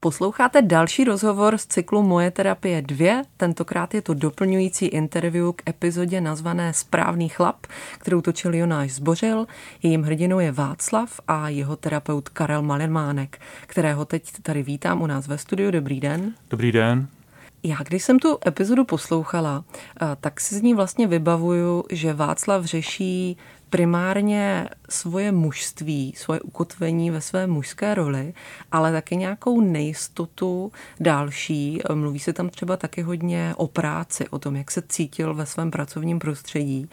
Posloucháte další rozhovor z cyklu Moje terapie 2. Tentokrát je to doplňující interview k epizodě nazvané Správný chlap, kterou točil Jonáš Zbořil. Jejím hrdinou je Václav a jeho terapeut Karel Malermánek, kterého teď tady vítám u nás ve studiu. Dobrý den. Dobrý den. Já, když jsem tu epizodu poslouchala, eh, tak si z ní vlastně vybavuju, že Václav řeší primárně svoje mužství, svoje ukotvení ve své mužské roli, ale taky nějakou nejistotu další. Mluví se tam třeba taky hodně o práci, o tom, jak se cítil ve svém pracovním prostředí.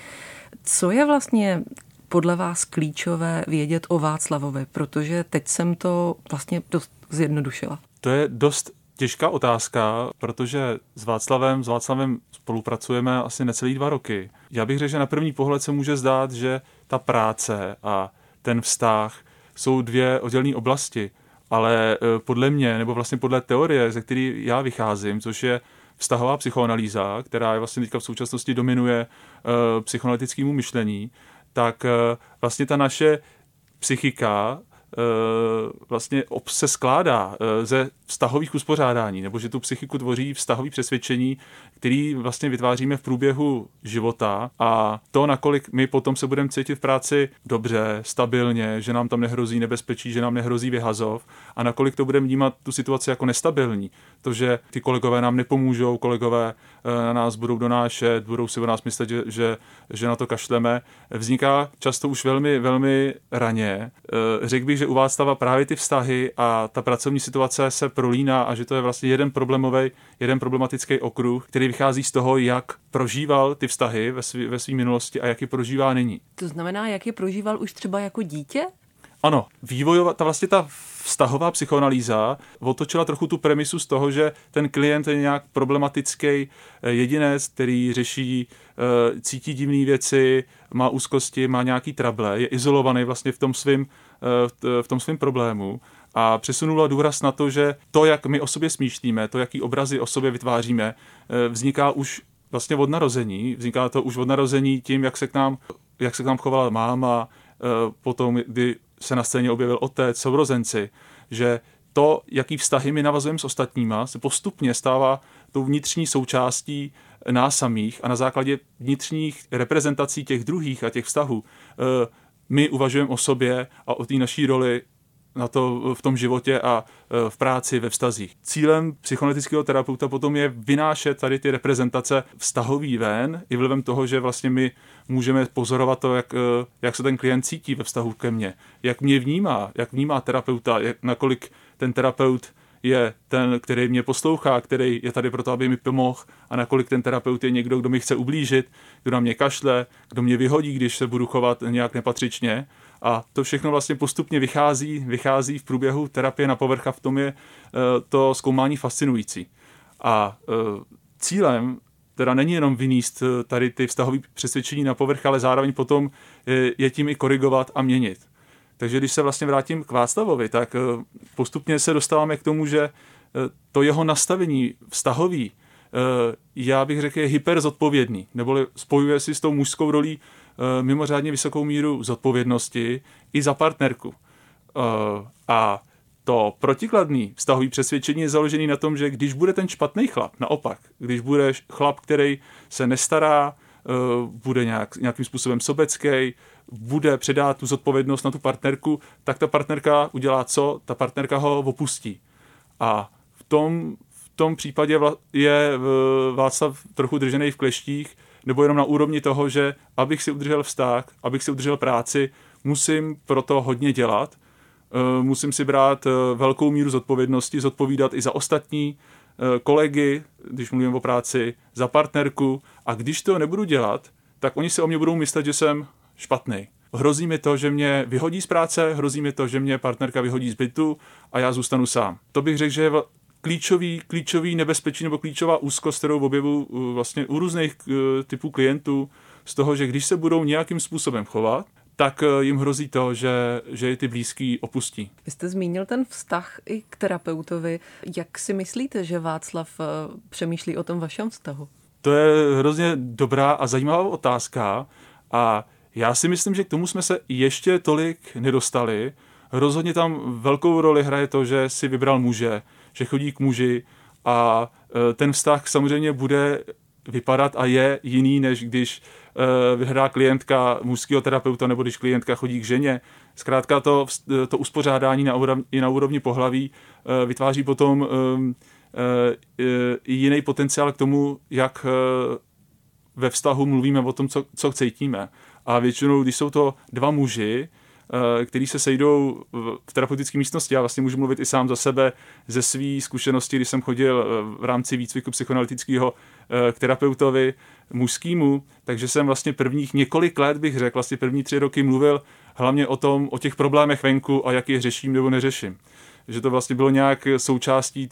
Co je vlastně podle vás klíčové vědět o Václavovi, protože teď jsem to vlastně dost zjednodušila. To je dost těžká otázka, protože s Václavem, s Václavem spolupracujeme asi necelý dva roky. Já bych řekl, že na první pohled se může zdát, že ta práce a ten vztah jsou dvě oddělené oblasti, ale e, podle mě, nebo vlastně podle teorie, ze které já vycházím, což je vztahová psychoanalýza, která je vlastně teďka v současnosti dominuje uh, psychoanalytickému myšlení, tak uh, vlastně ta naše psychika vlastně se skládá eh, ze vztahových uspořádání, nebo že tu psychiku tvoří vztahový přesvědčení, který vlastně vytváříme v průběhu života a to, nakolik my potom se budeme cítit v práci dobře, stabilně, že nám tam nehrozí nebezpečí, že nám nehrozí vyhazov a nakolik to budeme vnímat tu situaci jako nestabilní. To, že ty kolegové nám nepomůžou, kolegové eh, na nás budou donášet, budou si o nás myslet, že, že, že na to kašleme, vzniká často už velmi, velmi raně. Řekl bych, že u Václava právě ty vztahy a ta pracovní situace se prolíná a že to je vlastně jeden problémový, jeden problematický okruh, který vychází z toho, jak prožíval ty vztahy ve své ve minulosti a jak je prožívá nyní. To znamená, jak je prožíval už třeba jako dítě? Ano, vývojová, ta vlastně ta vztahová psychoanalýza otočila trochu tu premisu z toho, že ten klient je nějak problematický eh, jedinec, který řeší, eh, cítí divné věci, má úzkosti, má nějaký trable, je izolovaný vlastně v tom svém v tom svým problému a přesunula důraz na to, že to, jak my o sobě smýšlíme, to, jaký obrazy o sobě vytváříme, vzniká už vlastně od narození. Vzniká to už od narození tím, jak se k nám, jak se k nám chovala máma, potom, kdy se na scéně objevil otec, sourozenci, že to, jaký vztahy my navazujeme s ostatníma, se postupně stává tou vnitřní součástí nás samých a na základě vnitřních reprezentací těch druhých a těch vztahů eh, my uvažujeme o sobě a o té naší roli na to v tom životě a e, v práci, ve vztazích. Cílem psychoanalytického terapeuta potom je vynášet tady ty reprezentace vztahový ven i vlivem toho, že vlastně my můžeme pozorovat to, jak, e, jak se ten klient cítí ve vztahu ke mně, jak mě vnímá, jak vnímá terapeuta, jak, nakolik ten terapeut je ten, který mě poslouchá, který je tady proto, aby mi pomohl a nakolik ten terapeut je někdo, kdo mi chce ublížit, kdo na mě kašle, kdo mě vyhodí, když se budu chovat nějak nepatřičně a to všechno vlastně postupně vychází, vychází v průběhu terapie na povrch a v tom je eh, to zkoumání fascinující. A eh, cílem teda není jenom vyníst eh, tady ty vztahové přesvědčení na povrch, ale zároveň potom je tím i korigovat a měnit. Takže když se vlastně vrátím k Václavovi, tak postupně se dostáváme k tomu, že to jeho nastavení vztahový, já bych řekl, je hyperzodpovědný, neboli spojuje si s tou mužskou rolí Eh, mimořádně vysokou míru zodpovědnosti i za partnerku. Eh, a to protikladný vztahový přesvědčení je založený na tom, že když bude ten špatný chlap, naopak, když bude chlap, který se nestará, eh, bude nějak, nějakým způsobem sobecký, bude předat tu zodpovědnost na tu partnerku, tak ta partnerka udělá co? Ta partnerka ho opustí. A v tom, v tom případě je Václav trochu držený v kleštích, nebo jenom na úrovni toho, že abych si udržel vztah, abych si udržel práci, musím pro to hodně dělat, eh, musím si brát eh, velkou míru zodpovědnosti, zodpovídat i za ostatní eh, kolegy, když mluvím o práci, za partnerku a když to nebudu dělat, tak oni si o mě budou myslet, že jsem špatný. Hrozí mi to, že mě vyhodí z práce, hrozí mi to, že mě partnerka vyhodí z bytu a já zůstanu sám. To bych řekl, že je klíčový, klíčový nebezpečí nebo klíčová úzkost, kterou objevu vlastně u různých uh, typů klientů, z toho, že když se budou nějakým způsobem chovat, tak eh, jim hrozí to, že, že je ty blízký opustí. Vy jste zmínil ten vztah i k terapeutovi. Jak si myslíte, že Václav přemýšlí o tom vašem vztahu? To je hrozně dobrá a zajímavá otázka a já si myslím, že k tomu jsme se ještě tolik nedostali. Rozhodně tam velkou roli hraje to, že si vybral muže, že chodí k muži a eh, ten vztah samozřejmě bude vypadat a je jiný, než když uh, vyhrá klientka mužského terapeuta nebo když klientka chodí k ženě. Zkrátka to, to uspořádání na úrovni, na úrovni pohlaví vytváří potom jiný potenciál k tomu, jak ve vztahu mluvíme o tom, co, co cítíme. A většinou, když jsou to dva muži, Eh, který se sejdou v terapeutické místnosti. Já vlastně můžu mluvit i sám za sebe ze své zkušenosti, když jsem chodil eh, v rámci výcviku psychoanalytického eh, k terapeutovi mužskému, takže jsem vlastně prvních několik let, bych řekl, vlastně první tři roky mluvil hlavně o tom, o těch problémech venku a jak je řeším nebo neřeším že to vlastně bylo nějak součástí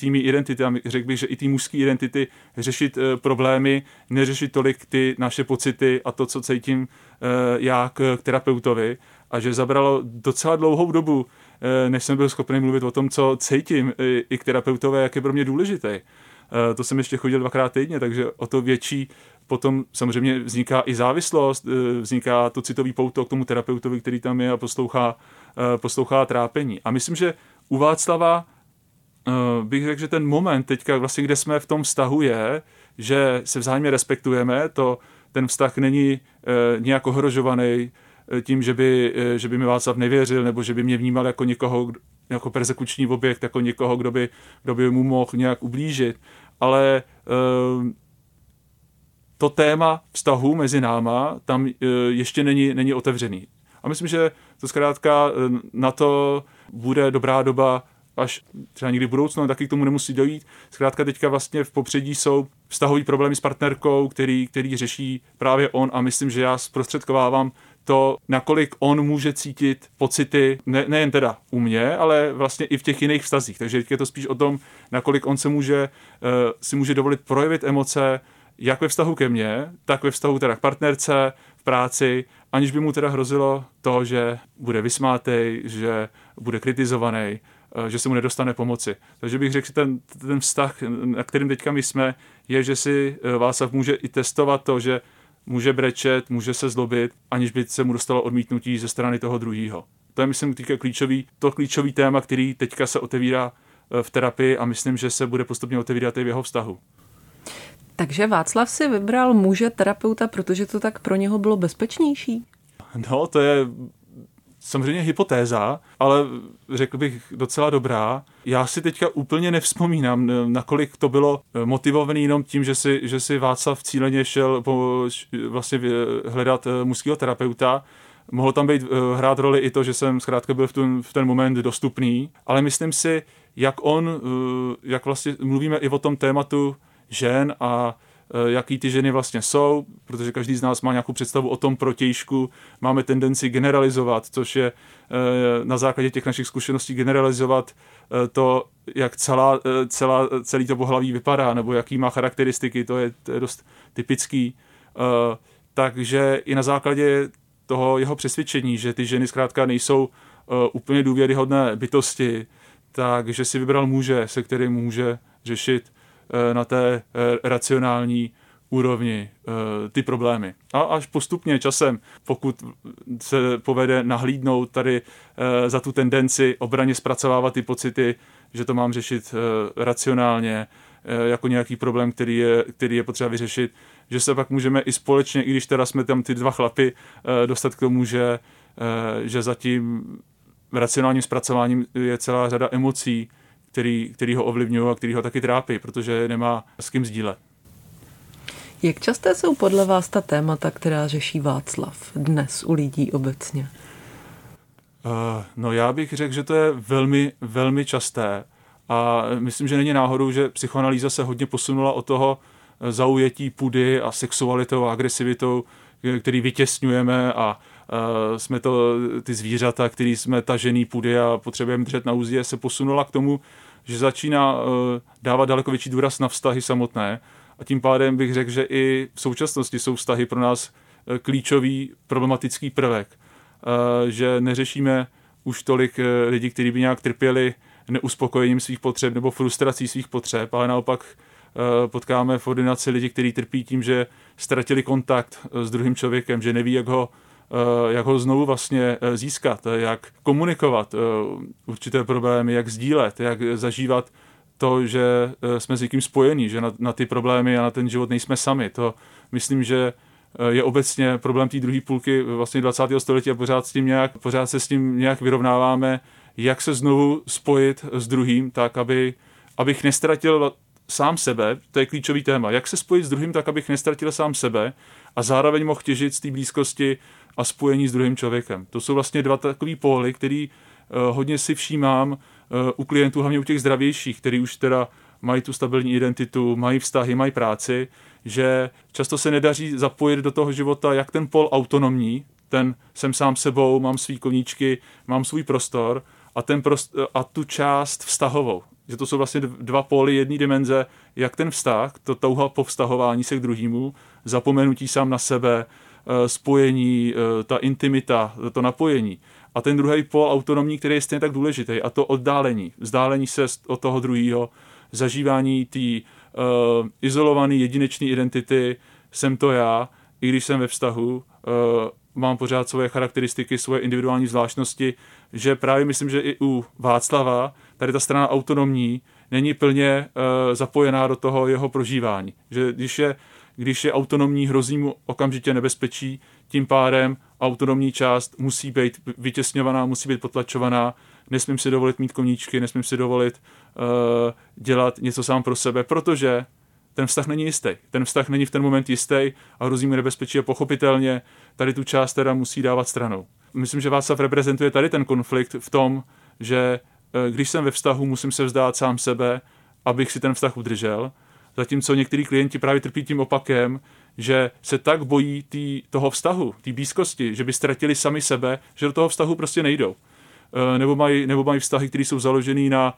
té mý identity a řekl bych, že i té mužské identity řešit e, problémy, neřešit tolik ty naše pocity a to, co cítím e, já k, k terapeutovi a že zabralo docela dlouhou dobu, e, než jsem byl schopný mluvit o tom, co cítím i, k terapeutové, jak je pro mě důležitý. E, to jsem ještě chodil dvakrát týdně, takže o to větší potom samozřejmě vzniká i závislost, vzniká to citový pouto k tomu terapeutovi, který tam je a poslouchá, poslouchá trápení. A myslím, že u Václava bych řekl, že ten moment teďka vlastně, kde jsme v tom vztahu je, že se vzájemně respektujeme, to ten vztah není nějak ohrožovaný, tím, že by, že by mi Václav nevěřil, nebo že by mě vnímal jako někoho, jako persekuční objekt, jako někoho, kdo by, kdo by mu mohl nějak ublížit. Ale eh, to téma vztahu mezi náma tam eh, ještě není, není otevřený. A myslím, že to zkrátka eh, na to bude dobrá doba až třeba někdy v budoucnu, taky k tomu nemusí dojít. Zkrátka teďka vlastně v popředí jsou vztahový problémy s partnerkou, který, který řeší právě on a myslím, že já zprostředkovávám to, nakolik on může cítit pocity, ne, nejen teda u mě, ale vlastně i v těch jiných vztazích. Takže je to spíš o tom, nakolik on se může, uh, si může dovolit projevit emoce, jak ve vztahu ke mně, tak ve vztahu teda k partnerce, práci, aniž by mu teda hrozilo to, že bude vysmátej, že bude kritizovaný, eh, že se mu nedostane pomoci. Takže bych řekl, že ten, ten vztah, na kterým teďka my jsme, je, že si eh, Václav může i testovat to, že může brečet, může se zlobit, aniž by se mu dostalo odmítnutí ze strany toho druhého. To je, myslím, teďka klíčový, to klíčový téma, který teďka se otevírá eh, v terapii a myslím, že se bude postupně otevírat i v jeho vztahu. Takže Václav si vybral muže terapeuta, protože to tak pro něho bylo bezpečnější? No, to je samozřejmě hypotéza, ale řekl bych docela dobrá. Já si teďka úplně nevzpomínám, nakolik to bylo motivované jenom tím, že si, že si Václav cíleně šel po, vlastně hledat eh, mužského terapeuta. Mohlo tam být eh, hrát roli i to, že jsem zkrátka byl v ten, v ten moment dostupný, ale myslím si, jak on, eh, jak vlastně mluvíme i o tom tématu žen a Eh, jaký ty ženy vlastně jsou, protože každý z nás má nějakou představu o tom protějšku, máme tendenci generalizovat, což je eh, na základě těch našich zkušeností generalizovat eh, to, jak celá, celá, celý to pohlaví vypadá, nebo jaký má charakteristiky, to je, to je dost typický. Takže i na základě toho jeho přesvědčení, že ty ženy zkrátka nejsou úplně důvěryhodné bytosti, takže si vybral muže, se kterým může řešit na té eh, racionální úrovni eh, ty problémy. A až postupně časem, pokud se povede nahlídnout tady za tu tendenci obraně zpracovávat ty pocity, že to mám řešit racionálně, jako nějaký problém, který je, který je potřeba vyřešit, že se pak můžeme i společně, i když teda jsme tam ty dva chlapy, dostat k tomu, že, že za tím racionálním zpracováním je celá řada emocí, který, který ho ovlivňují a který ho taky trápí, protože nemá s kým sdílet. Jak časté jsou podle vás ta témata, která řeší Václav dnes u lidí obecně? Uh, no já bych řekl, že to je velmi, velmi časté a myslím, že není náhodou, že psychoanalýza se hodně posunula od toho zaujetí pudy a sexualitou a agresivitou, který vytěsňujeme a uh, jsme to ty zvířata, který jsme tažený pudy a potřebujeme držet na úzdě, se posunula k tomu, že začíná uh, dávat daleko větší důraz na vztahy samotné. A tím pádem bych řekl, že i v současnosti jsou vztahy pro nás klíčový problematický prvek, že neřešíme už tolik lidí, kteří by nějak trpěli neuspokojením svých potřeb nebo frustrací svých potřeb, ale naopak potkáme v ordinaci lidi, kteří trpí tím, že ztratili kontakt s druhým člověkem, že neví, jak ho Eh, jak ho znovu vlastně eh, získat, eh, jak komunikovat určité problémy, jak sdílet, jak zažívat to, že jsme s někým spojení, že na, na ty problémy a na ten život nejsme sami. To myslím, že je obecně problém té druhé půlky vlastně 20. století a pořád, s tím nějak, pořád se s tím nějak vyrovnáváme, jak se znovu spojit s druhým, tak aby, abych nestratil sám sebe, to je klíčový téma, jak se spojit s druhým tak, abych nestratil sám sebe a zároveň mohl těžit z té blízkosti a spojení s druhým člověkem. To jsou vlastně dva takové póly, který uh, hodně si všímám uh, u klientů, hlavně u těch zdravějších, který už teda mají tu stabilní identitu, mají vztahy, mají práci, že často se nedaří zapojit do toho života jak ten pol autonomní, ten jsem sám sebou, mám svý koníčky, mám svůj prostor a, ten prost, a tu část vztahovou. Že to jsou vlastně dva póly jedné dimenze, jak ten vztah, to touha po vztahování se k druhému, zapomenutí sám na sebe, Eh, spojení, eh, ta intimita, to napojení. A ten druhý pol autonomní, který je stejně tak důležitý, a to oddálení, vzdálení se od toho druhého, zažívání té uh, izolované jedinečné identity, jsem to já, i když jsem ve vztahu, uh, mám pořád svoje charakteristiky, svoje individuální zvláštnosti, že právě myslím, že i u Václava tady ta strana autonomní není plně uh, zapojená do toho jeho prožívání. Že když je když je autonomní, hrozí mu okamžitě nebezpečí, tím pádem autonomní část musí být vytěsňovaná, musí být potlačovaná, nesmím si dovolit mít koníčky, nesmím si dovolit uh, dělat něco sám pro sebe, protože ten vztah není jistý. Ten vztah není v ten moment jistý a hrozí mu nebezpečí a pochopitelně tady tu část teda musí dávat stranou. Myslím, že Václav reprezentuje tady ten konflikt v tom, že uh, když jsem ve vztahu, musím se vzdát sám sebe, abych si ten vztah udržel Zatímco některý klienti právě trpí tím opakem, že se tak bojí tý, toho vztahu, té blízkosti, že by ztratili sami sebe, že do toho vztahu prostě nejdou. E, nebo mají, nebo mají vztahy, které jsou založené na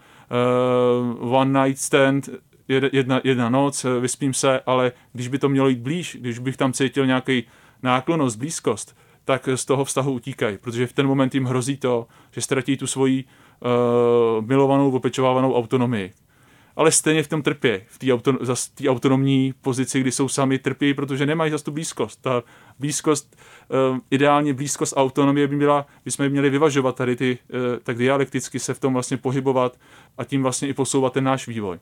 uh, one night stand, jedna, jedna noc, e, vyspím se, ale když by to mělo jít blíž, když bych tam cítil nějaký náklonost, blízkost, tak z toho vztahu utíkají, protože v ten moment jim hrozí to, že ztratí tu svoji uh, milovanou, opečovávanou autonomii ale stejně v tom trpí, v té auto, autonomní pozici, kdy jsou sami trpí, protože nemají zase tu blízkost. Ta blízkost, uh, ideálně blízkost autonomie by byla, bychom měli vyvažovat tady ty, uh, tak dialekticky se v tom vlastně pohybovat a tím vlastně i posouvat ten náš vývoj.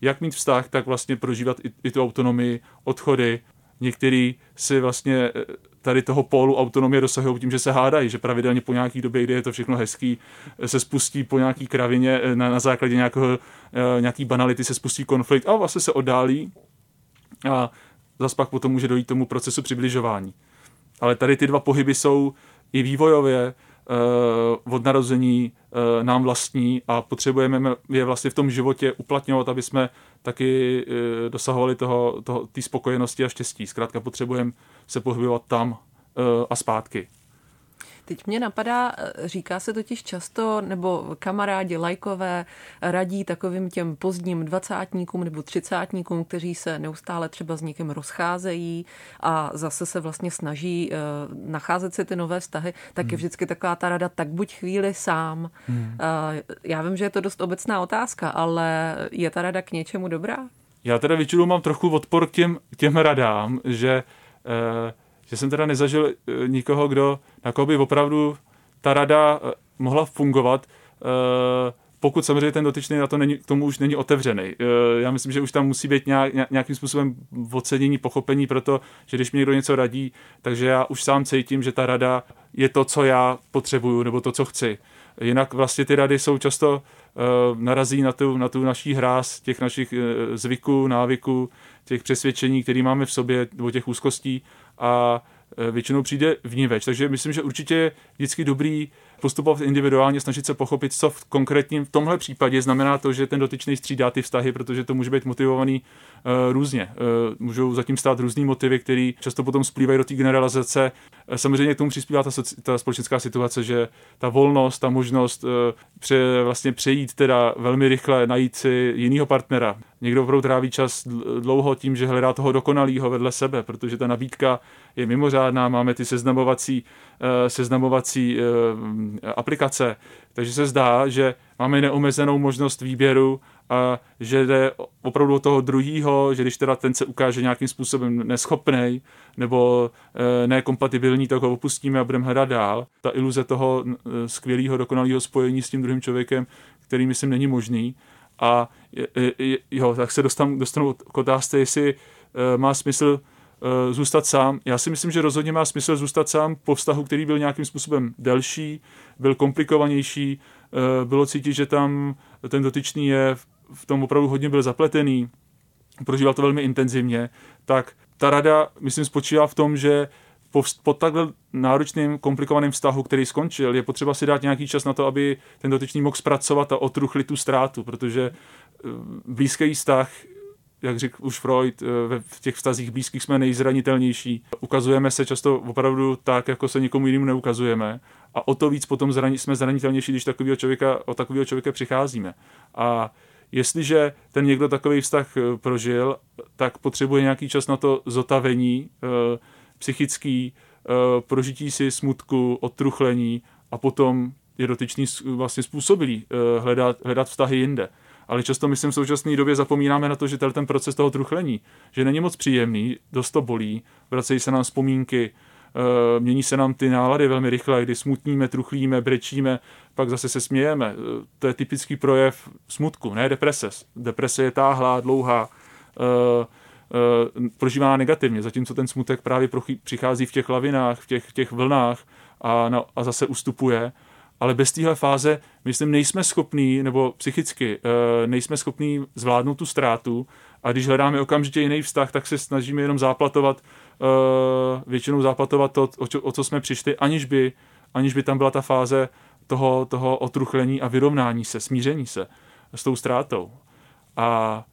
Jak mít vztah, tak vlastně prožívat i, i tu autonomii, odchody. Některý si vlastně uh, tady toho pólu autonomie dosahují tím, že se hádají, že pravidelně po nějaký době, kdy je to všechno hezký, se spustí po nějaký kravině na, na základě nějakého, eh, nějaký banality se spustí konflikt a vlastně se oddálí a zase pak potom může dojít tomu procesu přibližování. Ale tady ty dva pohyby jsou i vývojově od narození uh, nám vlastní a potřebujeme je vlastně v tom životě uplatňovat, aby jsme taky uh, dosahovali toho, toho, té spokojenosti a štěstí. Zkrátka potřebujeme se pohybovat tam a zpátky. Teď mě napadá, eh, říká se totiž často, nebo kamarádi, lajkové radí takovým těm pozdním dvacátníkům nebo třicátníkům, kteří se neustále třeba s někým rozcházejí a zase se vlastně snaží uh, nacházet si ty nové vztahy, tak hmm. je vždycky taková ta rada, tak buď chvíli sám. Hmm. Uh, já vím, že je to dost obecná otázka, ale je ta rada k něčemu dobrá? Já teda většinou mám trochu odpor k těm, těm radám, že uh, že jsem teda nezažil eh, nikoho, kdo, na koho by opravdu ta rada eh, mohla fungovat, eh, pokud samozřejmě ten dotyčný na to není, k tomu už není otevřený. Já myslím, že už tam musí být nějak, nějakým způsobem ocenění, pochopení pro to, že když mi někdo něco radí, takže já už sám cítím, že ta rada je to, co já potřebuju, nebo to, co chci. Jinak vlastně ty rady jsou často narazí na tu, na tu naší hráz těch našich zvyků, návyků, těch přesvědčení, které máme v sobě, nebo těch úzkostí a e, většinou přijde vníveč. Takže myslím, že určitě je vždycky dobrý postupovat individuálně, snažit se pochopit, co v konkrétním v tomhle případě znamená to, že ten dotyčný střídá ty vztahy, protože to může být motivovaný uh, různě. Uh, můžou zatím stát různý motivy, které často potom splývají do té generalizace. Uh, samozřejmě k tomu přispívá ta, ta společenská situace, že ta volnost, ta možnost uh, pře, vlastně přejít teda velmi rychle, najít si jiného partnera. Někdo opravdu tráví čas dlouho tím, že hledá toho dokonalého vedle sebe, protože ta nabídka je mimořádná, máme ty seznamovací, seznamovací aplikace, takže se zdá, že máme neomezenou možnost výběru a že jde opravdu o toho druhého, že když teda ten se ukáže nějakým způsobem neschopný nebo e, nekompatibilní, tak ho opustíme a budeme hledat dál. Ta iluze toho skvělého, dokonalého spojení s tím druhým člověkem, který myslím není možný. A jo, tak se dostanu, dostanu k otázce, jestli má smysl zůstat sám. Já si myslím, že rozhodně má smysl zůstat sám po vztahu, který byl nějakým způsobem delší, byl komplikovanější, e, bylo cítit, že tam ten dotyčný je v tom opravdu hodně byl zapletený, prožíval to velmi intenzivně, tak ta rada, myslím, spočívá v tom, že po, po takhle náročným, komplikovaným vztahu, který skončil, je potřeba si dát nějaký čas na to, aby ten dotyčný mohl zpracovat a otruchlit tu ztrátu, protože eh, blízký vztah, jak řekl už Freud, eh, v těch vztazích blízkých jsme nejzranitelnější. Ukazujeme se často opravdu tak, jako se nikomu jinému neukazujeme a o to víc potom zrani, jsme zranitelnější, když takového člověka, o takového člověka přicházíme. A Jestliže ten někdo takový vztah eh, prožil, tak potřebuje nějaký čas na to zotavení eh, psychický, prožití si smutku, odtruchlení a potom je dotyčný vlastně způsobilý hledat, hledat vztahy jinde. Ale často, myslím, v současné době zapomínáme na to, že ten proces toho truchlení, že není moc příjemný, dost to bolí, vracejí se nám vzpomínky, Eh, mění se nám ty nálady velmi rychle, kdy smutníme, truchlíme, brečíme, pak zase se smějeme. Eh, to je typický projev smutku, ne deprese. Deprese je táhlá, dlouhá, eh, prožívaná negativně, zatímco ten smutek právě přichází v těch lavinách, v těch, těch vlnách a, na, a zase ustupuje. Ale bez téhle fáze, myslím, nejsme schopní, nebo psychicky nejsme schopní zvládnout tu ztrátu a když hledáme okamžitě jiný vztah, tak se snažíme jenom záplatovat Eh, většinou záplatovat to, o, co jsme přišli, aniž by, aniž by tam byla ta fáze toho, toho otruchlení a vyrovnání se, smíření se s tou ztrátou. A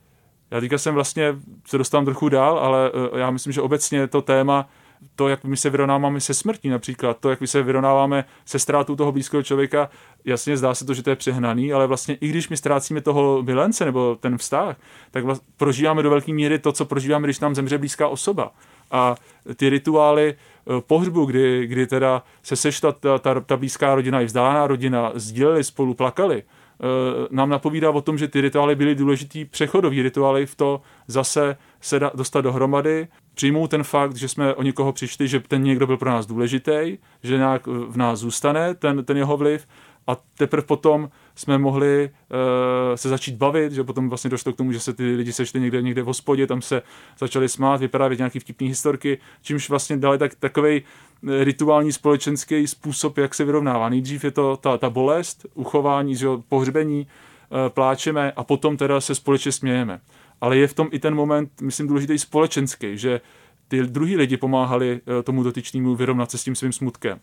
já teďka jsem vlastně se dostávám trochu dál, ale eh, já myslím, že obecně to téma, to, jak my se vyrovnáváme se smrtí například, to, jak my se vyrovnáváme se ztrátou toho blízkého člověka, jasně zdá se to, že to je přehnaný, ale vlastně i když my ztrácíme toho milence nebo ten vztah, tak vlastně prožíváme do velké míry to, co prožíváme, když nám zemře blízká osoba. A ty rituály eh, pohřbu, kdy, kdy teda se sešla ta, ta, ta blízká rodina i vzdálená rodina, sdíleli spolu, plakali, eh, nám napovídá o tom, že ty rituály byly důležitý přechodový rituály v to zase se dostat dohromady, přijmout ten fakt, že jsme o někoho přišli, že ten někdo byl pro nás důležitý, že nějak v nás zůstane ten, ten jeho vliv a teprve potom jsme mohli uh, se začít bavit, že potom vlastně došlo k tomu, že se ty lidi sešli někde, někde v hospodě, tam se začali smát, vyprávět nějaký vtipný historky, čímž vlastně dali tak, takový eh, rituální společenský způsob, jak se vyrovnává. Nejdřív je to ta, ta bolest, uchování, že pohřbení, uh, pláčeme a potom teda se společně smějeme. Ale je v tom i ten moment, myslím, důležitý společenský, že ty druhý lidi pomáhali uh, tomu dotyčnému vyrovnat se s tím svým smutkem.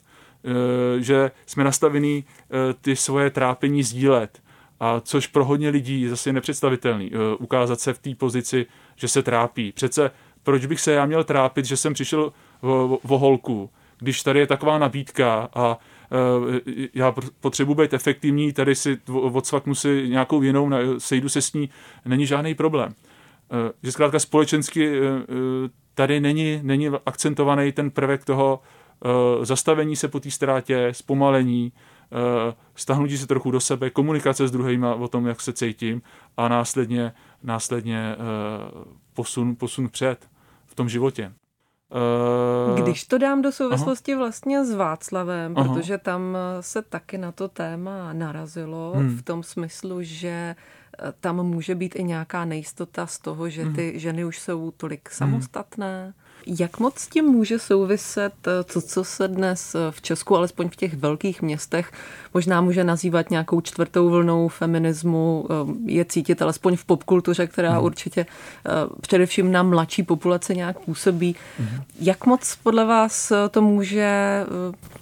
Eh, že jsme nastavení eh, ty svoje trápení sdílet. A což pro hodně lidí je zase nepředstavitelný. Eh, ukázat se v té pozici, že se trápí. Přece proč bych se já měl trápit, že jsem přišel o holku, když tady je taková nabídka a já potřebuji být efektivní, tady si odsvaknu si nějakou jinou, sejdu se s ní, není žádný problém. Že zkrátka společensky tady není, není akcentovaný ten prvek toho Eh, zastavení se po té ztrátě, zpomalení, eh, stahnutí se trochu do sebe, komunikace s druhými o tom, jak se cítím a následně, následně eh, posun, posun před v tom životě. Když to dám do souvislosti Aha. vlastně s Václavem, Aha. protože tam se taky na to téma narazilo hmm. v tom smyslu, že tam může být i nějaká nejistota z toho, že ty hmm. ženy už jsou tolik samostatné. Hmm jak moc s tím může souviset eh, to, co se dnes eh, v Česku, alespoň v těch velkých městech, možná může nazývat nějakou čtvrtou vlnou feminismu, eh, je cítit alespoň v popkultuře, která hmm. určitě především na mladší populace nějak působí. Hmm. Jak moc podle vás to může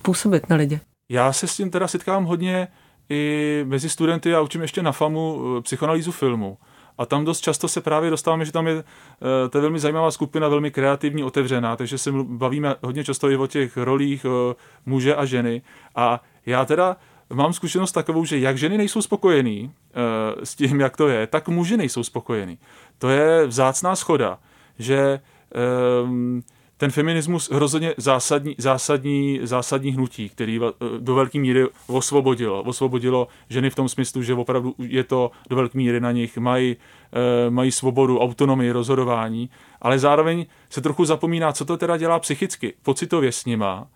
působit na lidi? Já se s tím teda setkám hodně i mezi studenty, já učím ještě na FAMu psychoanalýzu filmu. A tam dost často se právě dostáváme, že tam je eh, to je velmi zajímavá skupina, velmi kreativní, otevřená, takže se bavíme hodně často i o těch rolích eh, muže a ženy. A já teda mám zkušenost takovou, že jak ženy nejsou spokojený eh, s tím, jak to je, tak muži nejsou spokojení. To je vzácná schoda, že ehm, ten feminismus hrozně zásadní, zásadní, zásadní hnutí, který do velké míry osvobodilo. Osvobodilo ženy v tom smyslu, že opravdu je to do velké míry na nich, mají, eh, mají svobodu, autonomii, rozhodování, ale zároveň se trochu zapomíná, co to teda dělá psychicky, pocitově s nima,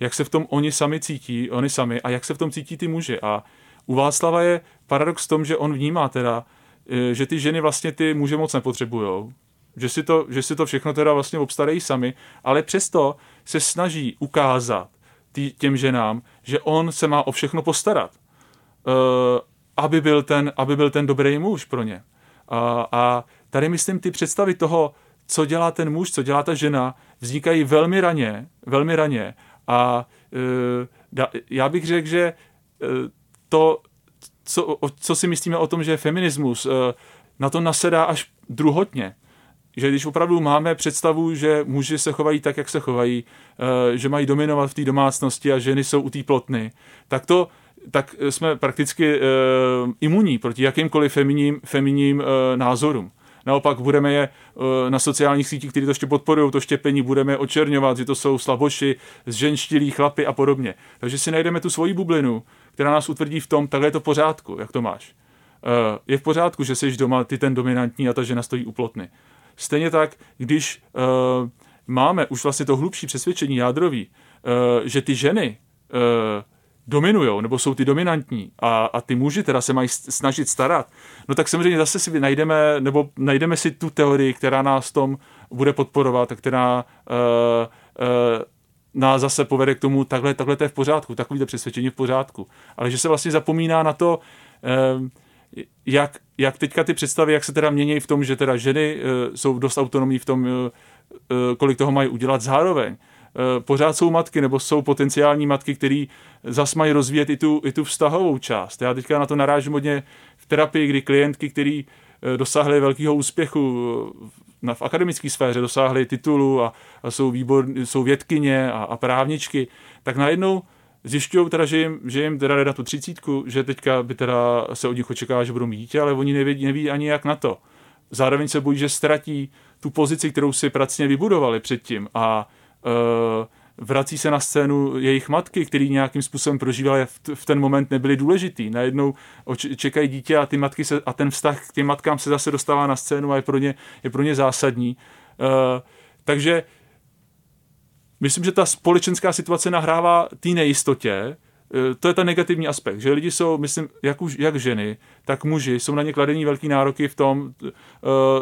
jak se v tom oni sami cítí, oni sami a jak se v tom cítí ty muži. A u Václava je paradox v tom, že on vnímá teda, eh, že ty ženy vlastně ty muže moc nepotřebujou, že si to, že si to všechno teda vlastně obstarají sami, ale přesto se snaží ukázat tý, těm ženám, že on se má o všechno postarat, uh, aby, byl ten, aby byl ten dobrý muž pro ně. A, a tady myslím ty představy toho, co dělá ten muž, co dělá ta žena, vznikají velmi raně, velmi raně. A uh, da, já bych řekl, že uh, to, co, o, co si myslíme o tom, že je feminismus, uh, na to nasedá až druhotně že když opravdu máme představu, že muži se chovají tak, jak se chovají, eh, že mají dominovat v té domácnosti a ženy jsou u té plotny, tak to tak jsme prakticky uh, imunní proti jakýmkoliv feminním, feminním uh, názorům. Naopak budeme je uh, na sociálních sítích, které to ještě podporují, to štěpení, budeme je očerňovat, že to jsou slaboši, zženštilí chlapy a podobně. Takže si najdeme tu svoji bublinu, která nás utvrdí v tom, takhle je to v pořádku, jak to máš. Uh, je v pořádku, že jsi doma, ty ten dominantní a ta žena stojí u plotny. Stejně tak, když uh, máme už vlastně to hlubší přesvědčení jádrový, uh, že ty ženy uh, dominují, nebo jsou ty dominantní a, a ty muži teda se mají snažit starat, no tak samozřejmě zase si najdeme, nebo najdeme si tu teorii, která nás tom bude podporovat, která uh, uh, nás zase povede k tomu, takhle, takhle to je v pořádku, takovýhle přesvědčení v pořádku. Ale že se vlastně zapomíná na to, uh, jak, jak teďka ty představy, jak se teda mění v tom, že teda ženy uh, jsou dost autonomní v tom, uh, kolik toho mají udělat zároveň. Pořád jsou matky, nebo jsou potenciální matky, které zas mají rozvíjet i tu, i tu vztahovou část. Já teďka na to narážím hodně v terapii, kdy klientky, který uh, dosáhly velkého úspěchu na, v akademické sféře, dosáhly titulu a, a jsou, výbor, jsou vědkyně a, a právničky, tak najednou zjišťují teda, že jim, že jim teda jde na tu třicítku, že teďka by teda se od nich očekává, že budou mít dítě, ale oni neví, neví ani jak na to. Zároveň se bojí, že ztratí tu pozici, kterou si pracně vybudovali předtím a uh, vrací se na scénu jejich matky, který nějakým způsobem prožívali v, ten moment nebyli důležitý. Najednou čekají dítě a ty matky se, a ten vztah k těm matkám se zase dostává na scénu a je pro ně, je pro ně zásadní. Uh, takže myslím, že ta společenská situace nahrává té nejistotě, e, to je ten negativní aspekt, že lidi jsou, myslím, jak, už, jak ženy, tak muži, jsou na ně kladení velký nároky v tom, e,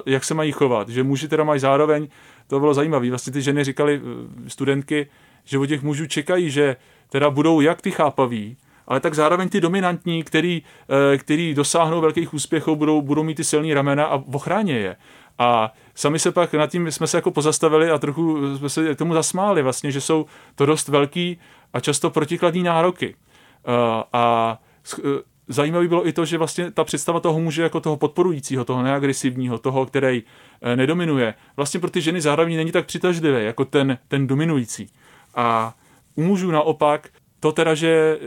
jak se mají chovat, že muži teda mají zároveň, to bylo zajímavé, vlastně ty ženy říkali, e, studentky, že od těch mužů čekají, že teda budou jak ty chápaví, ale tak zároveň ty dominantní, který, který dosáhnou velkých úspěchů, budou, budou mít ty silné ramena a ochráně je. A sami se pak nad tím jsme se jako pozastavili a trochu jsme se tomu zasmáli vlastně, že jsou to dost velký a často protikladní nároky. Uh, a uh, zajímavé bylo i to, že vlastně ta představa toho muže jako toho podporujícího, toho neagresivního, toho, který uh, nedominuje, vlastně pro ty ženy zároveň není tak přitažlivé jako ten, ten dominující. A u mužů naopak to teda, že,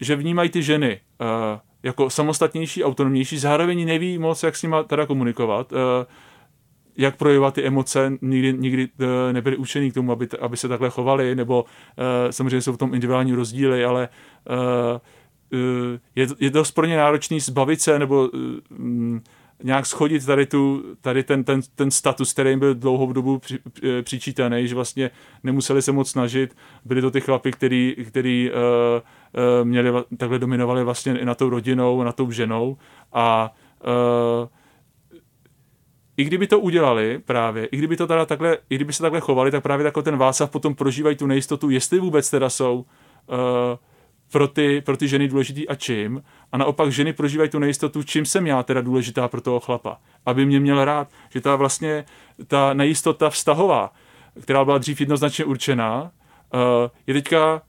že vnímají ty ženy jako samostatnější, autonomnější, zároveň neví moc, jak s nimi teda komunikovat jak projevovat ty emoce, nikdy, nikdy eh, nebyli učení k tomu, aby, aby se takhle chovali, nebo uh, samozřejmě jsou v tom individuální rozdíly, ale uh, je, je dost pro ně náročný zbavit se, nebo uh, nějak schodit tady, tu, tady ten, ten, ten status, který jim byl dlouhou dobu při, přičítaný, že vlastně nemuseli se moc snažit. Byli to ty chlapy, který, který uh, uh, měli, takhle dominovali vlastně i na tou rodinou, na tou ženou a uh, i kdyby to udělali právě, i kdyby to teda takhle, i kdyby se takhle chovali, tak právě jako ten Václav potom prožívají tu nejistotu, jestli vůbec teda jsou uh, pro, ty, pro ty ženy důležitý a čím. A naopak ženy prožívají tu nejistotu, čím jsem já teda důležitá pro toho chlapa. Aby mě měl rád. Že ta vlastně, ta nejistota vztahová, která byla dřív jednoznačně určená, uh, je teďka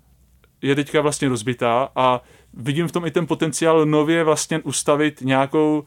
je teďka vlastně rozbitá a vidím v tom i ten potenciál nově vlastně ustavit nějakou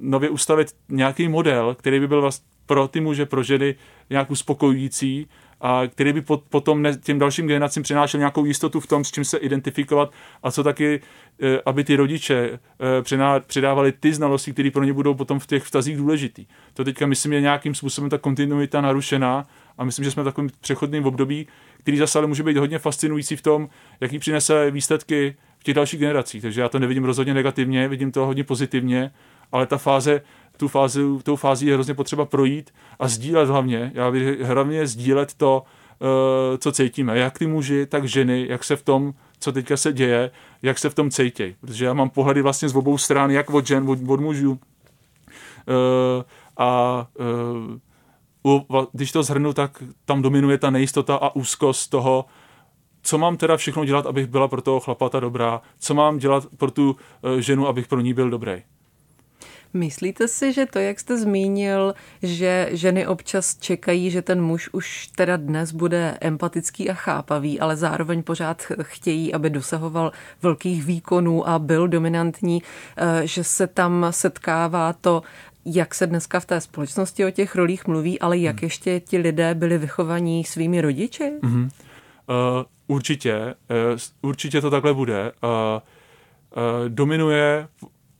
nově ustavit nějaký model, který by byl vlastně pro ty muže, pro ženy nějak uspokojující a který by potom těm dalším generacím přinášel nějakou jistotu v tom, s čím se identifikovat a co taky, eh, aby ty rodiče eh, předávali ty znalosti, které pro ně budou potom v těch vztazích důležitý. To teďka myslím je nějakým způsobem ta kontinuita narušená a myslím, že jsme v takovém přechodném období, který zase ale může být hodně fascinující v tom, jaký přinese výsledky v těch dalších generacích. Takže já to nevidím rozhodně negativně, vidím to hodně pozitivně, ale ta fáze, tu fázi, tou fází je hrozně potřeba projít a sdílet hlavně. Já bych hlavně sdílet to, eh, co cítíme. Jak ty muži, tak ženy, jak se v tom, co teďka se děje, jak se v tom cítějí. Protože já mám pohledy vlastně z obou stran, jak od žen, od, od mužů. Eh, a eh, když to zhrnu, tak tam dominuje ta nejistota a úzkost toho, co mám teda všechno dělat, abych byla pro toho chlapa ta dobrá, co mám dělat pro tu ženu, abych pro ní byl dobrý. Myslíte si, že to, jak jste zmínil, že ženy občas čekají, že ten muž už teda dnes bude empatický a chápavý, ale zároveň pořád chtějí, aby dosahoval velkých výkonů a byl dominantní, eh, že se tam setkává to, jak se dneska v té společnosti o těch rolích mluví, ale jak hmm. ještě ti lidé byli vychovaní svými rodiči? Mm-hmm. Uh, určitě, uh, určitě to takhle bude. Uh, uh, dominuje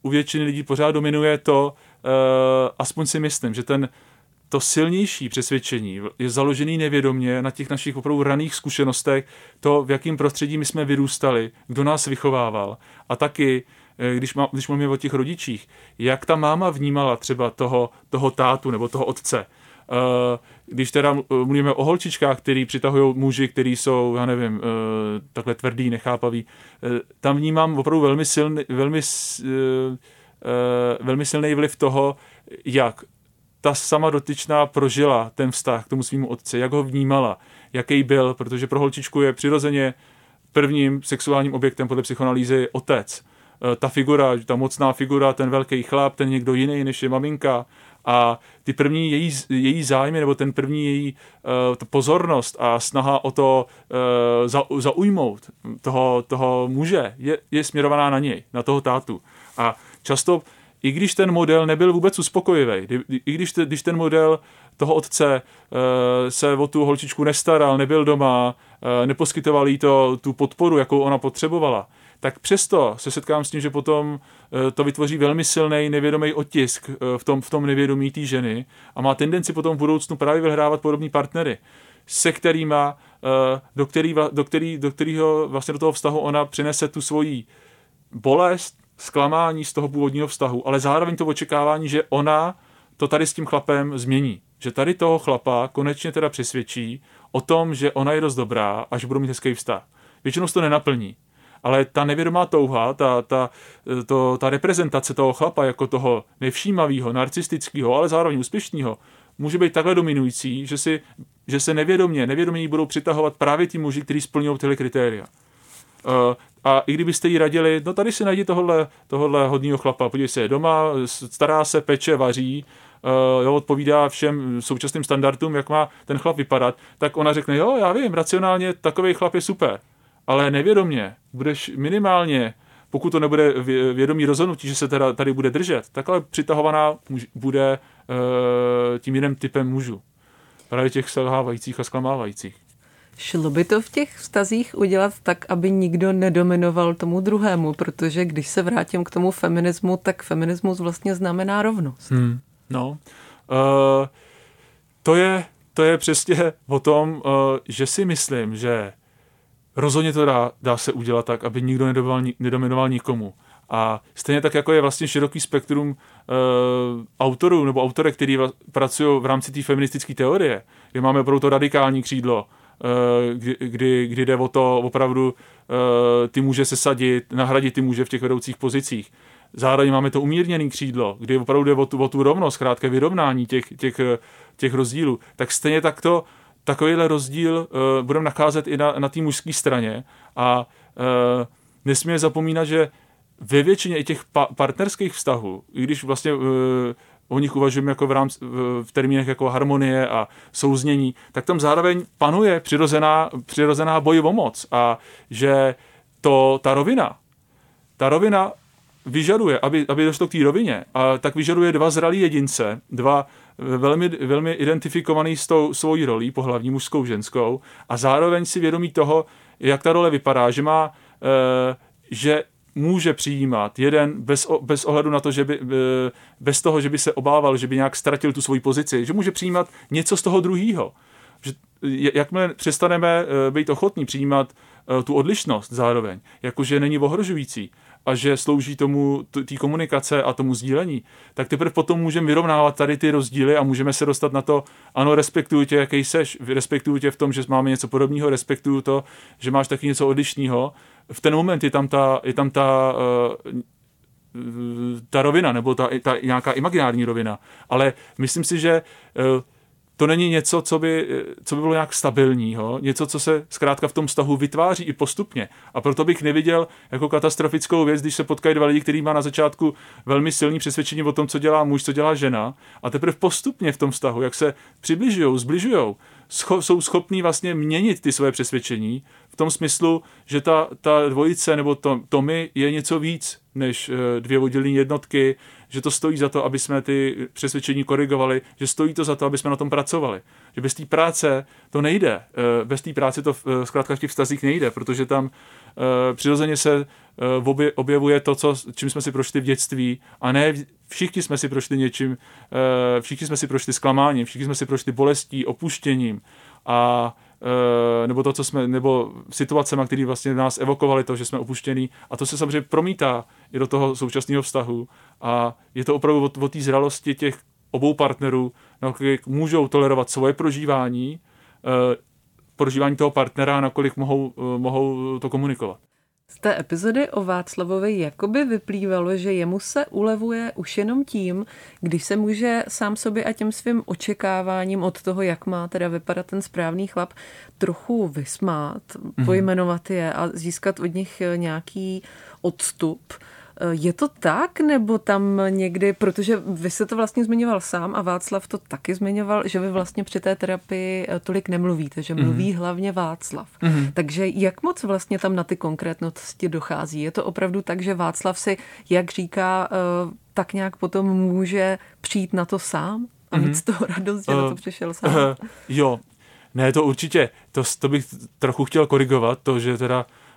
u většiny lidí pořád dominuje to, uh, aspoň si myslím, že ten to silnější přesvědčení je založený nevědomě na těch našich opravdu raných zkušenostech, to, v jakém prostředí my jsme vyrůstali, kdo nás vychovával. A taky, když, má, když mluvíme o těch rodičích, jak ta máma vnímala třeba toho, toho tátu nebo toho otce. Eh, když teda mluvíme o holčičkách, který přitahují muži, kteří jsou, já nevím, eh, takhle tvrdý, nechápavý, eh, tam vnímám opravdu velmi silný, velmi, velmi silný vliv toho, jak ta sama dotyčná prožila ten vztah k tomu svýmu otci, jak ho vnímala, jaký byl, protože pro holčičku je přirozeně prvním sexuálním objektem podle psychoanalýzy otec. Ta figura, ta mocná figura, ten velký chlap, ten někdo jiný než je maminka, a ty první její, její zájmy, nebo ten první její uh, pozornost a snaha o to uh, za, zaujmout toho, toho muže je, je směrovaná na něj, na toho tátu. A často, i když ten model nebyl vůbec uspokojivý, i když, te, když ten model toho otce uh, se o tu holčičku nestaral, nebyl doma, uh, neposkytoval jí to, tu podporu, jakou ona potřebovala, tak přesto se setkám s tím, že potom eh, to vytvoří velmi silný nevědomý otisk eh, v tom, v tom nevědomí té ženy a má tendenci potom v budoucnu právě vyhrávat podobní partnery, se kterýma, eh, do, který, do, který, do kterého vlastně do toho vztahu ona přinese tu svoji bolest, zklamání z toho původního vztahu, ale zároveň to očekávání, že ona to tady s tím chlapem změní. Že tady toho chlapa konečně teda přesvědčí o tom, že ona je dost dobrá a že budou mít hezký vztah. Většinou se to nenaplní ale ta nevědomá touha, ta, ta, to, ta reprezentace toho chlapa jako toho nevšímavého, narcistického, ale zároveň úspěšného, může být takhle dominující, že, si, že se nevědomě, nevědomě budou přitahovat právě ti muži, kteří splňují tyhle kritéria. Uh, a i kdybyste jí radili, no tady si najdi tohle, tohle hodního chlapa, podívej se, je doma, stará se, peče, vaří, uh, jo, odpovídá všem současným standardům, jak má ten chlap vypadat, tak ona řekne, jo, já vím, racionálně takový chlap je super ale nevědomě budeš minimálně, pokud to nebude vědomí rozhodnutí, že se teda tady bude držet, tak ale přitahovaná bude e, tím jiným typem mužů. Právě těch selhávajících a zklamávajících. Šlo by to v těch vztazích udělat tak, aby nikdo nedominoval tomu druhému, protože když se vrátím k tomu feminismu, tak feminismus vlastně znamená rovnost. Hmm. No, uh, to, je, to je přesně o tom, uh, že si myslím, že rozhodně to dá, dá se udělat tak, aby nikdo nedominoval, nedominoval nikomu. A stejně tak, jako je vlastně široký spektrum uh, autorů nebo autorek, který pracují v rámci té feministické teorie, kde máme opravdu to radikální křídlo, uh, kdy, kdy, kdy jde o to opravdu uh, ty může sesadit, nahradit ty může v těch vedoucích pozicích. Zároveň máme to umírněné křídlo, kdy opravdu jde o tu, o tu rovnost, krátké vyrovnání těch, těch, těch rozdílů. Tak stejně tak to takovýhle rozdíl uh, budeme nacházet i na, na té mužské straně. A uh, nesmíme zapomínat, že ve většině i těch pa- partnerských vztahů, i když vlastně uh, o nich uvažujeme jako v, rámci, v termínech jako harmonie a souznění, tak tam zároveň panuje přirozená, přirozená boj o moc a že to, ta rovina, ta rovina vyžaduje, aby, aby došlo k té rovině, a tak vyžaduje dva zralí jedince, dva velmi, velmi identifikovaný s tou svojí rolí, pohlavní mužskou, ženskou, a zároveň si vědomí toho, jak ta role vypadá, že má, e, že může přijímat jeden bez, bez ohledu na to, že by, e, bez toho, že by se obával, že by nějak ztratil tu svoji pozici, že může přijímat něco z toho druhého. že jakmile přestaneme být ochotní přijímat tu odlišnost zároveň, jakože není ohrožující, a že slouží tomu té komunikace a tomu sdílení, tak teprve potom můžeme vyrovnávat tady ty rozdíly a můžeme se dostat na to, ano, respektuju tě, jaký seš, respektuju tě v tom, že máme něco podobného, respektuju to, že máš taky něco odlišného. V ten moment je tam ta, je tam ta uh, ta rovina, nebo ta, ta nějaká imaginární rovina. Ale myslím si, že uh, to není něco, co by, co by bylo nějak stabilního, něco, co se zkrátka v tom vztahu vytváří i postupně. A proto bych neviděl jako katastrofickou věc, když se potkají dva lidi, kteří má na začátku velmi silný přesvědčení o tom, co dělá muž, co dělá žena, a teprve postupně v tom vztahu, jak se přibližují, zbližují, scho- jsou schopní vlastně měnit ty své přesvědčení v tom smyslu, že ta, ta dvojice nebo to, my je něco víc než eh, dvě oddělené jednotky, že to stojí za to, aby jsme ty přesvědčení korigovali, že stojí to za to, aby jsme na tom pracovali. Že bez té práce to nejde. Eh, bez té práce to eh, zkrátka v těch vztazích nejde, protože tam přirozeně se objevuje to, co, čím jsme si prošli v dětství a ne všichni jsme si prošli něčím, všichni jsme si prošli zklamáním, všichni jsme si prošli bolestí, opuštěním a Eh, nebo to, co jsme, nebo situacema, které vlastně nás evokovaly to, že jsme opuštění. A to se samozřejmě promítá i do toho současného vztahu. A je to opravdu o, o té zralosti těch obou partnerů, nakolik můžou tolerovat svoje prožívání, eh, prožívání toho partnera, nakolik mohou, eh, mohou to komunikovat. Z té epizody o Václavovi jakoby vyplývalo, že jemu se ulevuje už jenom tím, když se může sám sobě a těm svým očekáváním od toho, jak má teda vypadat ten správný chlap, trochu vysmát, mm-hmm. pojmenovat je a získat od nich nějaký odstup. Je to tak, nebo tam někdy, protože vy se to vlastně zmiňoval sám a Václav to taky zmiňoval, že vy vlastně při té terapii eh, tolik nemluvíte, že mluví mm. hlavně Václav. Mm. Takže jak moc vlastně tam na ty konkrétnosti dochází? Je to opravdu tak, že Václav si, jak říká, eh, tak nějak potom může přijít na to sám a mít mm. z toho radost, že uh, na to přišel sám? Uh, jo, ne, to určitě. To, to bych trochu chtěl korigovat, to, že teda Eh,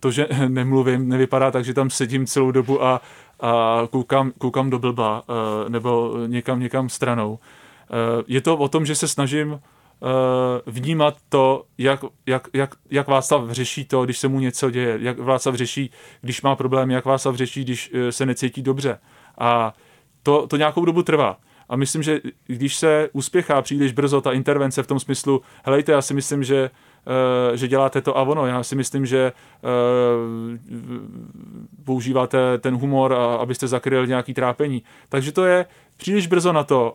to, že nemluvím, nevypadá tak, že tam sedím celou dobu a, a koukám, koukám do blba eh, nebo někam, někam stranou. Eh, je to o tom, že se snažím vnímat to, jak, jak, jak, jak Václav řeší to, když se mu něco děje, jak Václav řeší, když má problém, jak Václav řeší, když se necítí dobře. A to, to nějakou dobu trvá. A myslím, že když se uspěchá příliš brzo ta intervence v tom smyslu, helejte, já si myslím, že Eh, že děláte to a ono. Já si myslím, že eh, používáte ten humor, abyste zakryl nějaký trápení. Takže to je příliš brzo na to,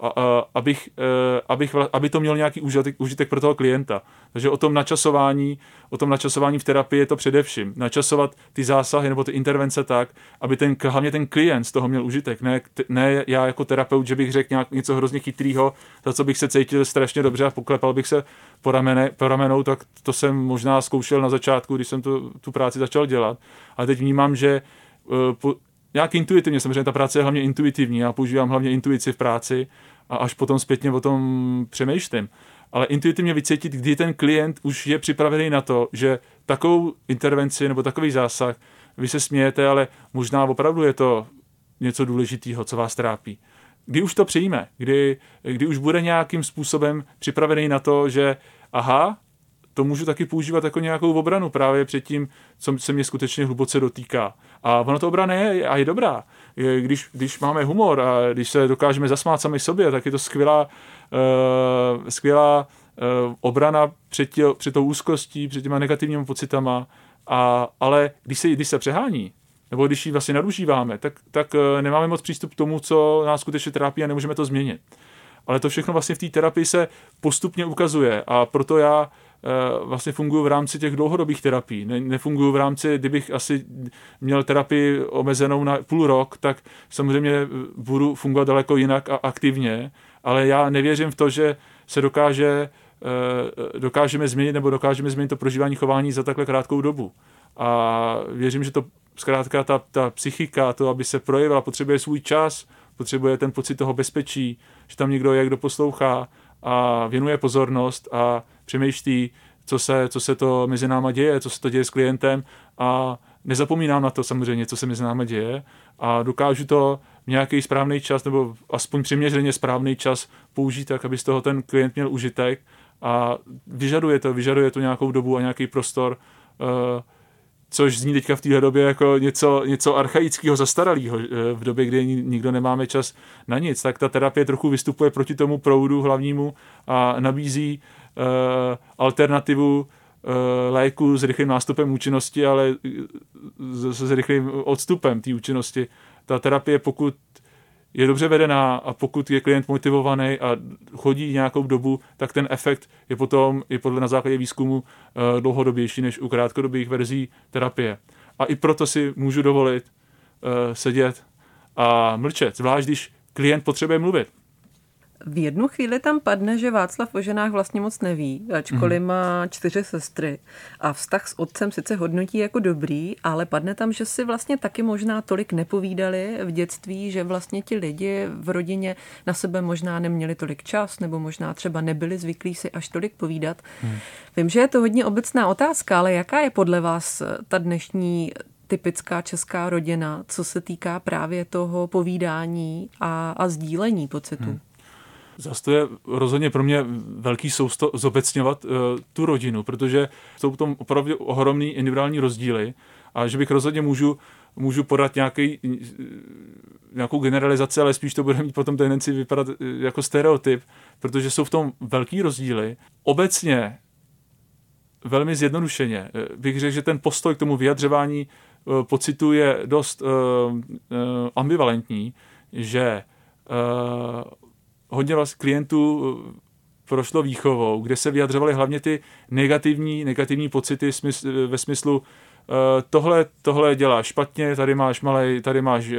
abych, eh, abych, aby to měl nějaký užitek, užitek pro toho klienta. Takže o tom načasování, o tom načasování v terapii je to především. Načasovat ty zásahy nebo ty intervence tak, aby ten, hlavně ten klient z toho měl užitek. Ne, ne já jako terapeut, že bych řekl nějak něco hrozně chytrýho, za co bych se cítil strašně dobře a poklepal bych se po, ramene, po ramenou, tak to jsem možná zkoušel na začátku, když jsem tu, tu práci začal dělat. Ale teď vnímám, že po, nějak intuitivně, samozřejmě ta práce je hlavně intuitivní, já používám hlavně intuici v práci a až potom zpětně o tom přemýšlím. Ale intuitivně vycítit, kdy ten klient už je připravený na to, že takovou intervenci nebo takový zásah, vy se smějete, ale možná opravdu je to něco důležitého, co vás trápí. Kdy už to přijme, kdy, kdy už bude nějakým způsobem připravený na to, že aha, to můžu taky používat jako nějakou obranu právě před tím, co se mě skutečně hluboce dotýká. A ono to obrana je a je dobrá. Když, když máme humor a když se dokážeme zasmát sami sobě, tak je to skvělá, uh, skvělá uh, obrana před, tě, před tou úzkostí, před těma negativními pocitama. A, ale když se, když se přehání, nebo když ji vlastně nadužíváme, tak, tak uh, nemáme moc přístup k tomu, co nás skutečně trápí a nemůžeme to změnit. Ale to všechno vlastně v té terapii se postupně ukazuje a proto já Eh, vlastně fungují v rámci těch dlouhodobých terapií. Ne, nefungují v rámci, kdybych asi měl terapii omezenou na půl rok, tak samozřejmě budu fungovat daleko jinak a aktivně, ale já nevěřím v to, že se dokáže, eh, dokážeme změnit nebo dokážeme změnit to prožívání chování za takhle krátkou dobu. A věřím, že to zkrátka ta, ta psychika, to, aby se projevila, potřebuje svůj čas, potřebuje ten pocit toho bezpečí, že tam někdo je, kdo poslouchá a věnuje pozornost a přemýšlí, co se, co se to mezi náma děje, co se to děje s klientem. A nezapomínám na to samozřejmě, co se mezi náma děje. A dokážu to v nějaký správný čas nebo aspoň přiměřeně správný čas použít tak, aby z toho ten klient měl užitek. A vyžaduje to, vyžaduje to nějakou dobu a nějaký prostor, uh, což zní teďka v téhle době jako něco, něco archaického, zastaralého, uh, v době, kdy nikdo nemáme čas na nic, tak ta terapie trochu vystupuje proti tomu proudu hlavnímu a nabízí uh, alternativu léku s rychlým nástupem účinnosti, ale s rychlým odstupem té účinnosti. Ta terapie, pokud je dobře vedená a pokud je klient motivovaný a chodí nějakou dobu, tak ten efekt je potom, je podle na základě výzkumu uh, dlouhodobější než u krátkodobých verzí terapie. A i proto si můžu dovolit uh, sedět a mlčet, zvlášť když klient potřebuje mluvit. V jednu chvíli tam padne, že Václav o ženách vlastně moc neví, ačkoliv mm. má čtyři sestry a vztah s otcem sice hodnotí jako dobrý, ale padne tam, že si vlastně taky možná tolik nepovídali v dětství, že vlastně ti lidi v rodině na sebe možná neměli tolik čas, nebo možná třeba nebyli zvyklí si až tolik povídat. Mm. Vím, že je to hodně obecná otázka, ale jaká je podle vás ta dnešní typická česká rodina, co se týká právě toho povídání a, a sdílení pocitů? Hmm. Zase to je rozhodně pro mě velký sousto zobecňovat uh, tu rodinu, protože jsou tam opravdu ohromný individuální rozdíly a že bych rozhodně můžu, můžu podat nějaký, nějakou generalizaci, ale spíš to bude mít potom tendenci vypadat eh, jako stereotyp, protože jsou v tom velký rozdíly. Obecně velmi zjednodušeně eh, bych řekl, že ten postoj k tomu vyjadřování pocitu je dost ambivalentní, že hodně klientů eh, prošlo výchovou, kde se vyjadřovaly hlavně ty negativní, negativní pocity eh, ve smyslu eh, tohle, tohle děláš špatně, tady máš malej, tady máš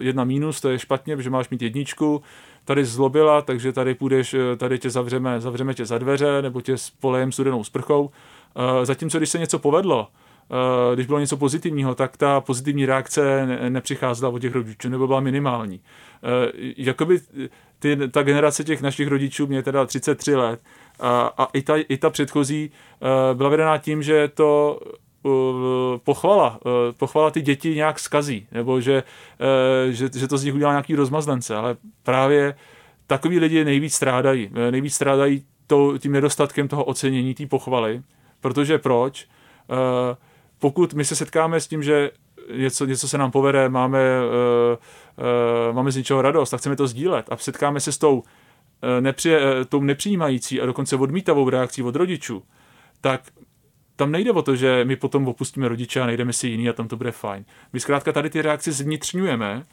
jedna mínus, to je špatně, protože máš mít jedničku, tady zlobila, takže tady půjdeš, tady tě zavřeme, zavřeme tě za dveře, nebo tě spolejem studenou sprchou. Zatímco, když se něco povedlo, když bylo něco pozitivního, tak ta pozitivní reakce nepřicházela od těch rodičů, nebo byla minimální. Jakoby ty, ta generace těch našich rodičů, mě teda 33 let, a, a i, ta, i ta předchozí uh, byla vedená tím, že to uh, pochvala, uh, pochvala ty děti nějak skazí, nebo že, uh, že, že to z nich udělá nějaký rozmazlence, ale právě takový lidi nejvíc strádají. Nejvíc strádají to, tím nedostatkem toho ocenění, té pochvaly, protože proč? Uh, pokud my se setkáme s tím, že něco, něco se nám povede, máme, uh, máme z něčeho radost a chceme to sdílet a setkáme se s tou, uh, nepři, uh, tou nepřijímající a dokonce odmítavou reakcí od rodičů, tak tam nejde o to, že my potom opustíme rodiče a najdeme si jiný a tam to bude fajn. My zkrátka tady ty reakce zvnitřňujeme,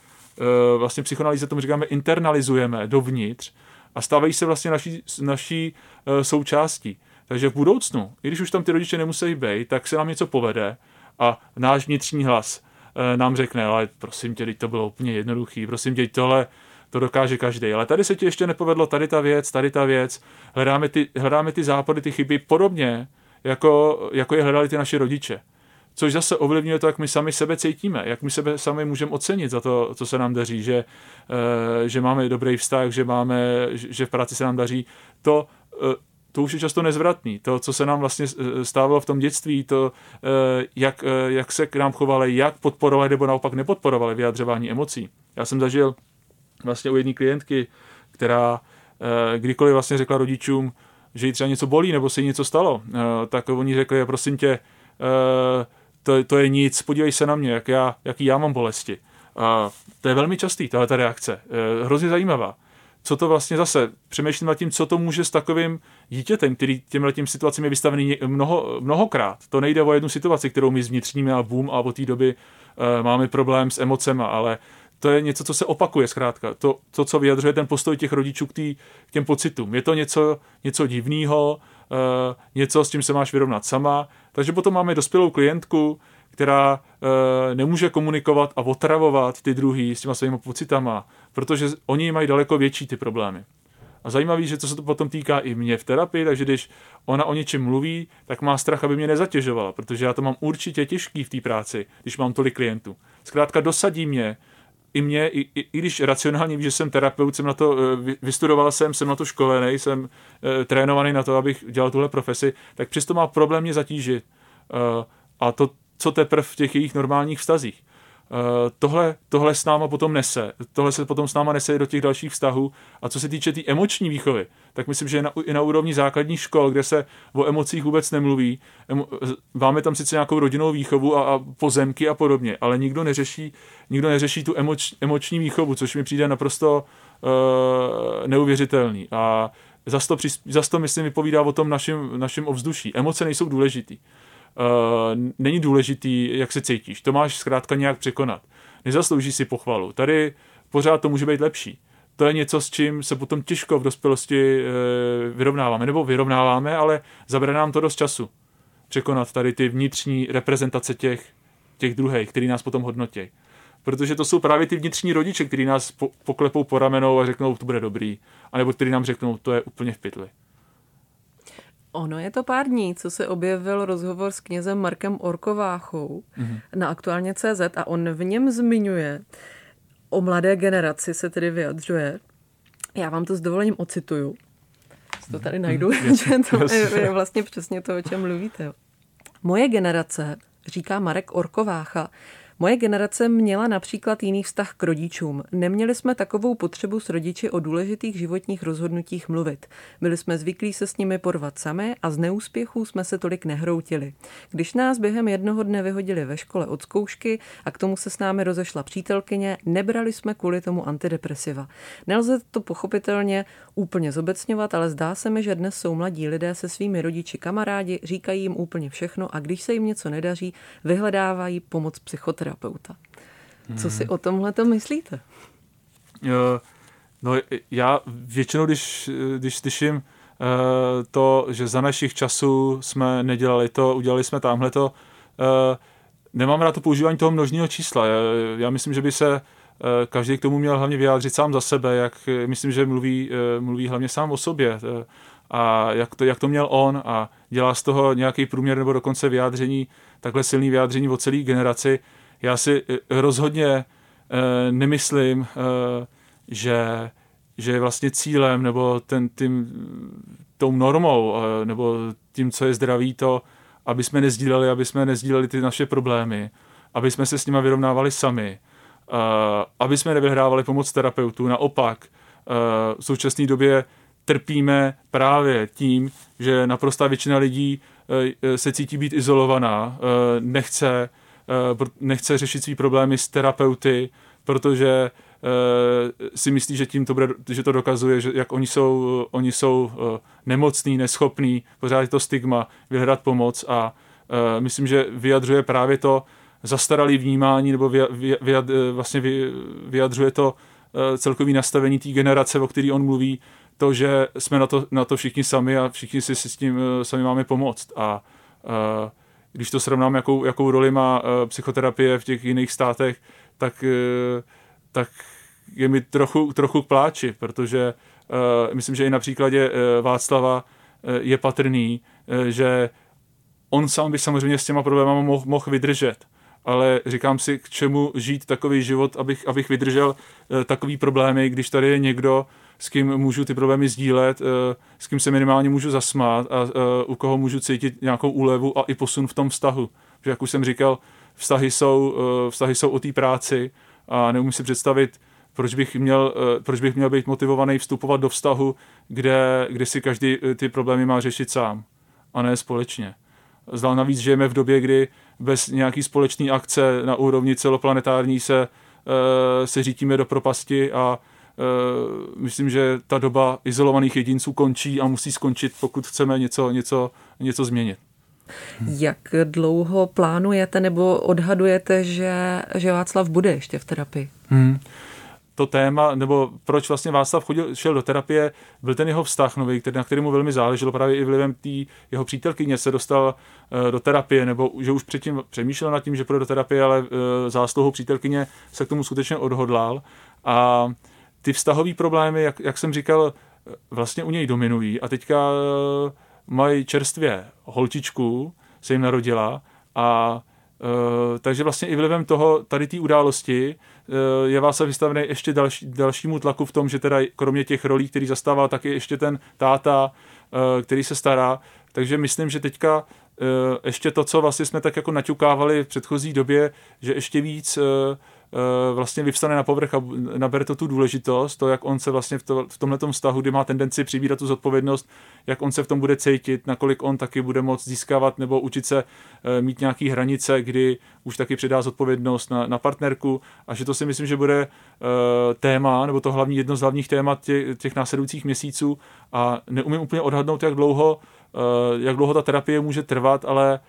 vlastně psychoanalýze tomu říkáme internalizujeme dovnitř a stávají se vlastně naší, naší součástí. Takže v budoucnu, i když už tam ty rodiče nemusí být, tak se nám něco povede a náš vnitřní hlas Eh, nám řekne, ale prosím tě, to bylo úplně jednoduchý, prosím tě, tohle to dokáže každý. Ale tady se ti ještě nepovedlo, tady ta věc, tady ta věc. Hledáme ty, hledáme ty západy, ty chyby podobně, jako, jako je hledali ty naši rodiče. Což zase ovlivňuje to, jak my sami sebe cítíme, jak my sebe sami můžeme ocenit za to, co se nám daří, že, eh, že máme dobrý vztah, že, máme, že v práci se nám daří. To eh, to už je často nezvratný. To, co se nám vlastně eh, stávalo v tom dětství, to, eh, jak, eh, jak se k nám chovali, jak podporovali nebo naopak nepodporovali vyjadřování emocí. Já jsem zažil vlastně u jedné klientky, která kdykoliv vlastně řekla rodičům, že jí třeba něco bolí nebo se jí něco stalo, tak oni řekli, prosím tě, to, to je nic, podívej se na mě, jak já, jaký já mám bolesti. A to je velmi častý, tahle ta reakce. Hrozně zajímavá co to vlastně zase, přemýšlím nad tím, co to může s takovým dítětem, který těmhle tím situacím je vystavený mnoho, mnohokrát. To nejde o jednu situaci, kterou my zvnitřníme a boom a od té doby uh, máme problém s emocema, ale to je něco, co se opakuje zkrátka. To, to co vyjadřuje ten postoj těch rodičů k, tý, k těm pocitům. Je to něco, něco divného, uh, něco, s tím se máš vyrovnat sama. Takže potom máme dospělou klientku, která e, nemůže komunikovat a otravovat ty druhý s těma svými pocitama, protože oni mají daleko větší ty problémy. A zajímavý, že to se to potom týká i mě v terapii, takže když ona o něčem mluví, tak má strach, aby mě nezatěžovala, protože já to mám určitě těžký v té práci, když mám tolik klientů. Zkrátka dosadí mě, i mě, i, i, i když racionálně víš, že jsem terapeut, jsem na to, e, vystudoval jsem, jsem na to školený, jsem e, trénovaný na to, abych dělal tuhle profesi, tak přesto má problém mě zatížit. E, a to, co teprve v těch jejich normálních vztazích. tohle, tohle s náma potom nese. Tohle se potom s náma nese do těch dalších vztahů. A co se týče té tý emoční výchovy, tak myslím, že na, i na úrovni základních škol, kde se o emocích vůbec nemluví, emo, máme tam sice nějakou rodinnou výchovu a, a pozemky a podobně, ale nikdo neřeší, nikdo neřeší tu emoč, emoční výchovu, což mi přijde naprosto uh, neuvěřitelný. A zase to, zas to, myslím, vypovídá o tom našem, našem ovzduší. Emoce nejsou důležitý. Uh, není důležitý, jak se cítíš. To máš zkrátka nějak překonat. Nezaslouží si pochvalu. Tady pořád to může být lepší. To je něco, s čím se potom těžko v dospělosti uh, vyrovnáváme. Nebo vyrovnáváme, ale zabere nám to dost času. Překonat tady ty vnitřní reprezentace těch, těch druhých, který nás potom hodnotí. Protože to jsou právě ty vnitřní rodiče, kteří nás po, poklepou po ramenou a řeknou, to bude dobrý. A nebo kteří nám řeknou, to je úplně v pytli. Ono je to pár dní, co se objevil rozhovor s knězem Markem Orkováchou mm-hmm. na aktuálně CZ a on v něm zmiňuje, o mladé generaci se tedy vyjadřuje. Já vám to s dovolením ocituju. To tady najdu, mm, že to je vlastně přesně to, o čem mluvíte. Moje generace, říká Marek Orkovácha, Moje generace měla například jiný vztah k rodičům. Neměli jsme takovou potřebu s rodiči o důležitých životních rozhodnutích mluvit. Byli jsme zvyklí se s nimi porvat sami a z neúspěchů jsme se tolik nehroutili. Když nás během jednoho dne vyhodili ve škole od zkoušky a k tomu se s námi rozešla přítelkyně, nebrali jsme kvůli tomu antidepresiva. Nelze to pochopitelně úplně zobecňovat, ale zdá se mi, že dnes jsou mladí lidé se svými rodiči kamarádi, říkají jim úplně všechno a když se jim něco nedaří, vyhledávají pomoc psychoterapie terapeuta. Co si o tomhle to myslíte? No, já většinou, když, když slyším uh, to, že za našich časů jsme nedělali to, udělali jsme tamhle to, uh, nemám rád to používání toho množního čísla. Já, myslím, že by se uh, každý k tomu měl hlavně vyjádřit sám za sebe, jak myslím, že mluví, mluví hlavně sám o sobě a jak to, jak to měl on a dělá z toho nějaký průměr nebo dokonce vyjádření, takhle silný vyjádření o celé generaci, já si eh, rozhodně eh, nemyslím, eh, že, že je vlastně cílem nebo ten, tím, tou normou nebo tím, co je zdraví, to, aby jsme nezdíleli, aby jsme nezdíleli ty naše problémy, aby jsme se s nimi vyrovnávali sami, aby jsme nevyhrávali pomoc terapeutů. Naopak, v současné době trpíme právě tím, že naprostá většina lidí se cítí být izolovaná, nechce nechce řešit svý problémy s terapeuty, protože eh, si myslí, že tím to, bude, že to dokazuje, že jak oni jsou, oni jsou eh, nemocní, neschopní, pořád je to stigma, vyhledat pomoc a myslím, že vyjadřuje právě to zastaralý vnímání nebo vlastně vyjadřuje to celkový nastavení té generace, o který on mluví, to, že jsme na to, na to všichni sami a všichni si, si s tím sami máme pomoct. A uh, když to srovnám, jakou, jakou roli má uh, psychoterapie v těch jiných státech, tak, uh, tak je mi trochu, trochu k pláči, protože uh, myslím, že i na příkladě Václava je patrný, že on sám by samozřejmě s těma problémama mohl, mohl vydržet, ale říkám si, k čemu žít takový život, abych, abych vydržel takový problémy, když tady je někdo, s kým můžu ty problémy sdílet, eh, s kým se minimálně můžu zasmát a eh, u koho můžu cítit nějakou úlevu a i posun v tom vztahu. Že jak už jsem říkal, vztahy jsou, eh, vztahy jsou o té práci a neumím si představit, proč bych měl, proč bych měl být motivovaný vstupovat do vztahu, kde, kde si každý ty problémy má řešit sám a ne společně. Zdal navíc žijeme v době, kdy bez nějaký společné akce na úrovni celoplanetární se, se řítíme do propasti a myslím, že ta doba izolovaných jedinců končí a musí skončit, pokud chceme něco, něco, něco změnit. Jak dlouho plánujete nebo odhadujete, že, že Václav bude ještě v terapii? Hmm to téma, nebo proč vlastně Václav chodil, šel do terapie, byl ten jeho vztah nový, který, na kterému velmi záleželo právě i vlivem té jeho přítelkyně se dostal uh, do terapie, nebo že už předtím přemýšlel nad tím, že půjde do terapie, ale uh, zásluhou přítelkyně se k tomu skutečně odhodlal. A uh, ty vztahové problémy, jak, jak jsem říkal, vlastně u něj dominují a teďka eh, mají čerstvě holčičku, se jim narodila a Uh, takže vlastně i vlivem toho, tady té události, uh, je vás vystavený ještě další, dalšímu tlaku v tom, že teda kromě těch rolí, který zastával, tak je ještě ten táta, uh, který se stará. Takže myslím, že teďka ještě to, co vlastně jsme tak jako naťukávali v předchozí době, že ještě víc Eh, vlastně vyvstane na povrch a nabere to tu důležitost, to, jak on se vlastně v, to, v tomhle vztahu, kdy má tendenci přibírat tu zodpovědnost, jak on se v tom bude cítit, nakolik on taky bude moct získávat nebo učit se eh, mít nějaký hranice, kdy už taky předá zodpovědnost na, na partnerku. A že to si myslím, že bude uh, téma, nebo to hlavní jedno z hlavních témat těch, těch následujících měsíců. A neumím úplně odhadnout, jak dlouho, uh, jak dlouho ta terapie může trvat, ale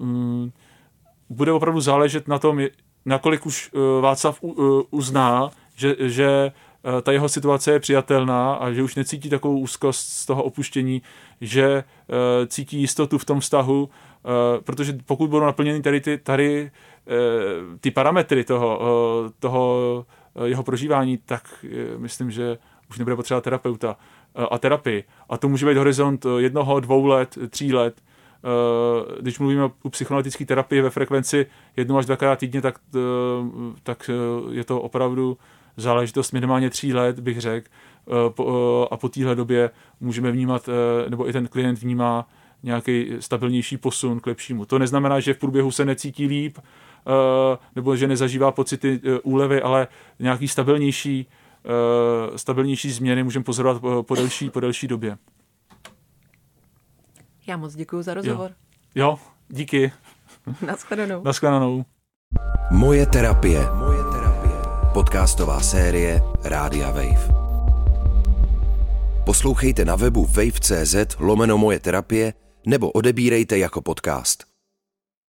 um, bude opravdu záležet na tom, nakolik už uh, Václav uh, uzná, že, že uh, ta jeho situace je přijatelná a že už necítí takovou úzkost z toho opuštění, že cítí jistotu v tom vztahu, protože pokud budou naplněny tady ty, tady, ty parametry toho, toho jeho prožívání, tak myslím, že už nebude potřeba terapeuta a terapii. A to může být horizont jednoho, dvou let, tří let, Eh, když mluvíme o psychoanalytické terapii ve frekvenci jednou až dvakrát týdně, tak, eh, tak eh, je to opravdu záležitost minimálně tří let, bych řekl. A po téhle době můžeme vnímat, nebo i ten klient vnímá nějaký stabilnější posun k lepšímu. To neznamená, že v průběhu se necítí líp, nebo že nezažívá pocity úlevy, ale nějaký stabilnější, stabilnější změny můžeme pozorovat po delší, po delší době. Já moc děkuji za rozhovor. Jo, jo díky. Naschledanou. Naschledanou. Moje terapie. Moje terapie. Podcastová série Rádia Wave. Poslouchejte na webu wave.cz lomeno moje terapie nebo odebírejte jako podcast.